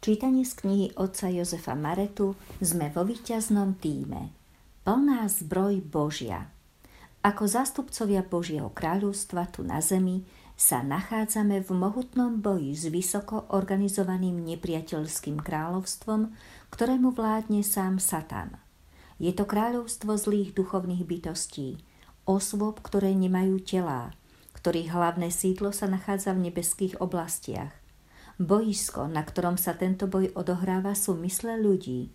Čítanie z knihy otca Jozefa Maretu sme vo víťaznom týme. Plná zbroj Božia. Ako zastupcovia Božieho kráľovstva tu na zemi sa nachádzame v mohutnom boji s vysoko organizovaným nepriateľským kráľovstvom, ktorému vládne sám Satan. Je to kráľovstvo zlých duchovných bytostí, osôb, ktoré nemajú telá, ktorých hlavné sídlo sa nachádza v nebeských oblastiach Boisko, na ktorom sa tento boj odohráva, sú mysle ľudí.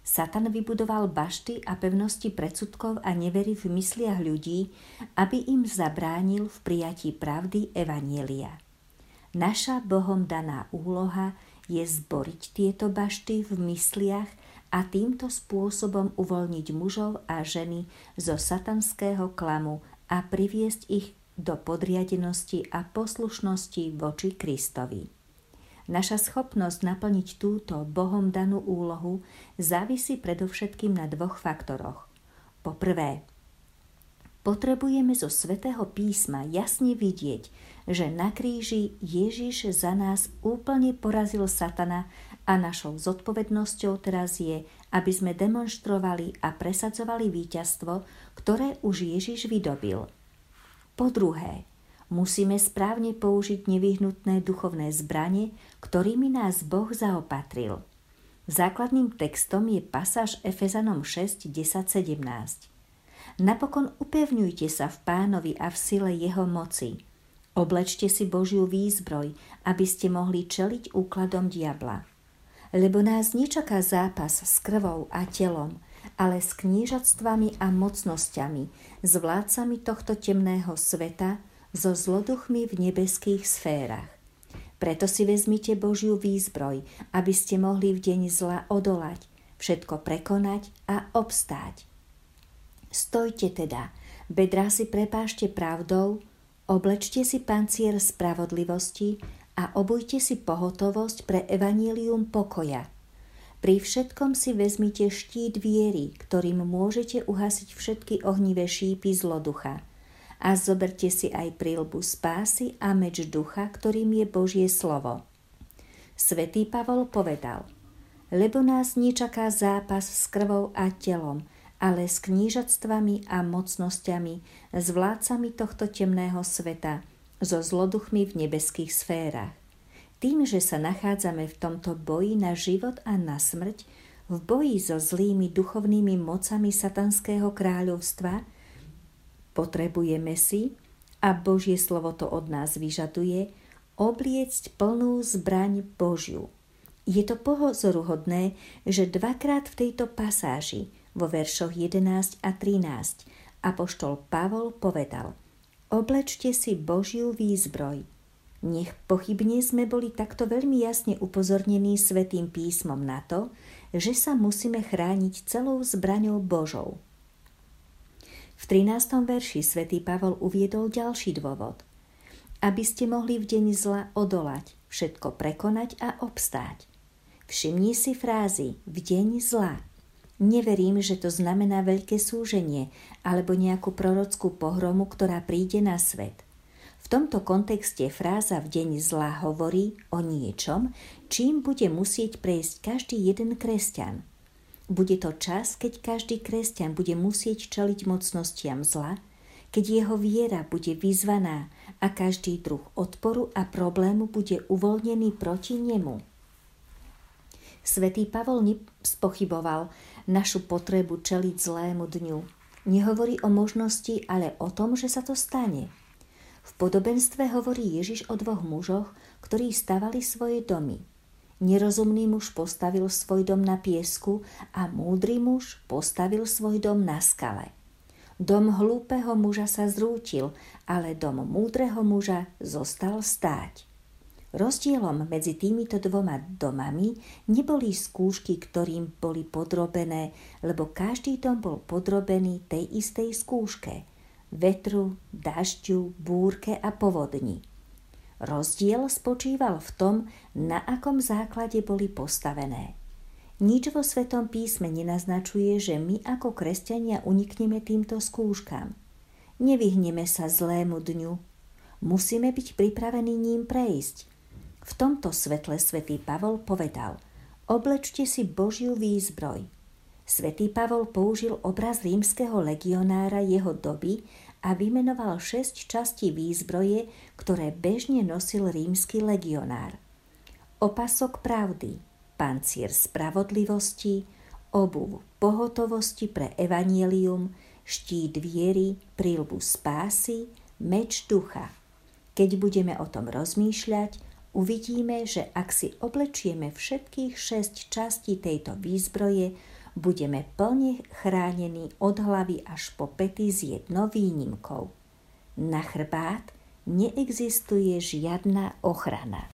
Satan vybudoval bašty a pevnosti predsudkov a nevery v mysliach ľudí, aby im zabránil v prijatí pravdy Evanielia. Naša Bohom daná úloha je zboriť tieto bašty v mysliach a týmto spôsobom uvoľniť mužov a ženy zo satanského klamu a priviesť ich do podriadenosti a poslušnosti voči Kristovi. Naša schopnosť naplniť túto Bohom danú úlohu závisí predovšetkým na dvoch faktoroch. Po prvé, potrebujeme zo svätého písma jasne vidieť, že na kríži Ježiš za nás úplne porazil Satana a našou zodpovednosťou teraz je, aby sme demonstrovali a presadzovali víťazstvo, ktoré už Ježiš vydobil. Po druhé, musíme správne použiť nevyhnutné duchovné zbranie, ktorými nás Boh zaopatril. Základným textom je pasáž Efezanom 6, 10, 17. Napokon upevňujte sa v pánovi a v sile jeho moci. Oblečte si Božiu výzbroj, aby ste mohli čeliť úkladom diabla. Lebo nás nečaká zápas s krvou a telom, ale s knížatstvami a mocnosťami, s vládcami tohto temného sveta, so zloduchmi v nebeských sférach. Preto si vezmite Božiu výzbroj, aby ste mohli v deň zla odolať, všetko prekonať a obstáť. Stojte teda, bedrá si prepášte pravdou, oblečte si pancier spravodlivosti a obujte si pohotovosť pre evanílium pokoja. Pri všetkom si vezmite štít viery, ktorým môžete uhasiť všetky ohnivé šípy zloducha – a zoberte si aj prílbu spásy a meč ducha, ktorým je Božie slovo. Svetý Pavol povedal, lebo nás nečaká zápas s krvou a telom, ale s knížatstvami a mocnosťami, s vládcami tohto temného sveta, so zloduchmi v nebeských sférach. Tým, že sa nachádzame v tomto boji na život a na smrť, v boji so zlými duchovnými mocami satanského kráľovstva, Potrebujeme si, a Božie slovo to od nás vyžaduje, obliecť plnú zbraň Božiu. Je to pozoruhodné, že dvakrát v tejto pasáži, vo veršoch 11 a 13, apoštol Pavol povedal Oblečte si Božiu výzbroj. Nech pochybne sme boli takto veľmi jasne upozornení Svetým písmom na to, že sa musíme chrániť celou zbraňou Božou. V 13. verši svätý Pavol uviedol ďalší dôvod. Aby ste mohli v deň zla odolať, všetko prekonať a obstáť. Všimni si frázy v deň zla. Neverím, že to znamená veľké súženie alebo nejakú prorockú pohromu, ktorá príde na svet. V tomto kontexte fráza v deň zla hovorí o niečom, čím bude musieť prejsť každý jeden kresťan – bude to čas, keď každý kresťan bude musieť čeliť mocnostiam zla, keď jeho viera bude vyzvaná a každý druh odporu a problému bude uvoľnený proti nemu. Svetý Pavol nespochyboval našu potrebu čeliť zlému dňu. Nehovorí o možnosti, ale o tom, že sa to stane. V podobenstve hovorí Ježiš o dvoch mužoch, ktorí stavali svoje domy – Nerozumný muž postavil svoj dom na piesku a múdry muž postavil svoj dom na skale. Dom hlúpeho muža sa zrútil, ale dom múdreho muža zostal stáť. Rozdielom medzi týmito dvoma domami neboli skúšky, ktorým boli podrobené, lebo každý dom bol podrobený tej istej skúške – vetru, dažďu, búrke a povodni – Rozdiel spočíval v tom, na akom základe boli postavené. Nič vo Svetom písme nenaznačuje, že my ako kresťania unikneme týmto skúškam. Nevyhneme sa zlému dňu. Musíme byť pripravení ním prejsť. V tomto svetle svätý Pavol povedal Oblečte si Božiu výzbroj. Svetý Pavol použil obraz rímskeho legionára jeho doby a vymenoval šesť častí výzbroje, ktoré bežne nosil rímsky legionár. Opasok pravdy, pancier spravodlivosti, obuv pohotovosti pre evanielium, štít viery, prílbu spásy, meč ducha. Keď budeme o tom rozmýšľať, uvidíme, že ak si oblečieme všetkých šesť častí tejto výzbroje, budeme plne chránení od hlavy až po pety s jednou výnimkou. Na chrbát neexistuje žiadna ochrana.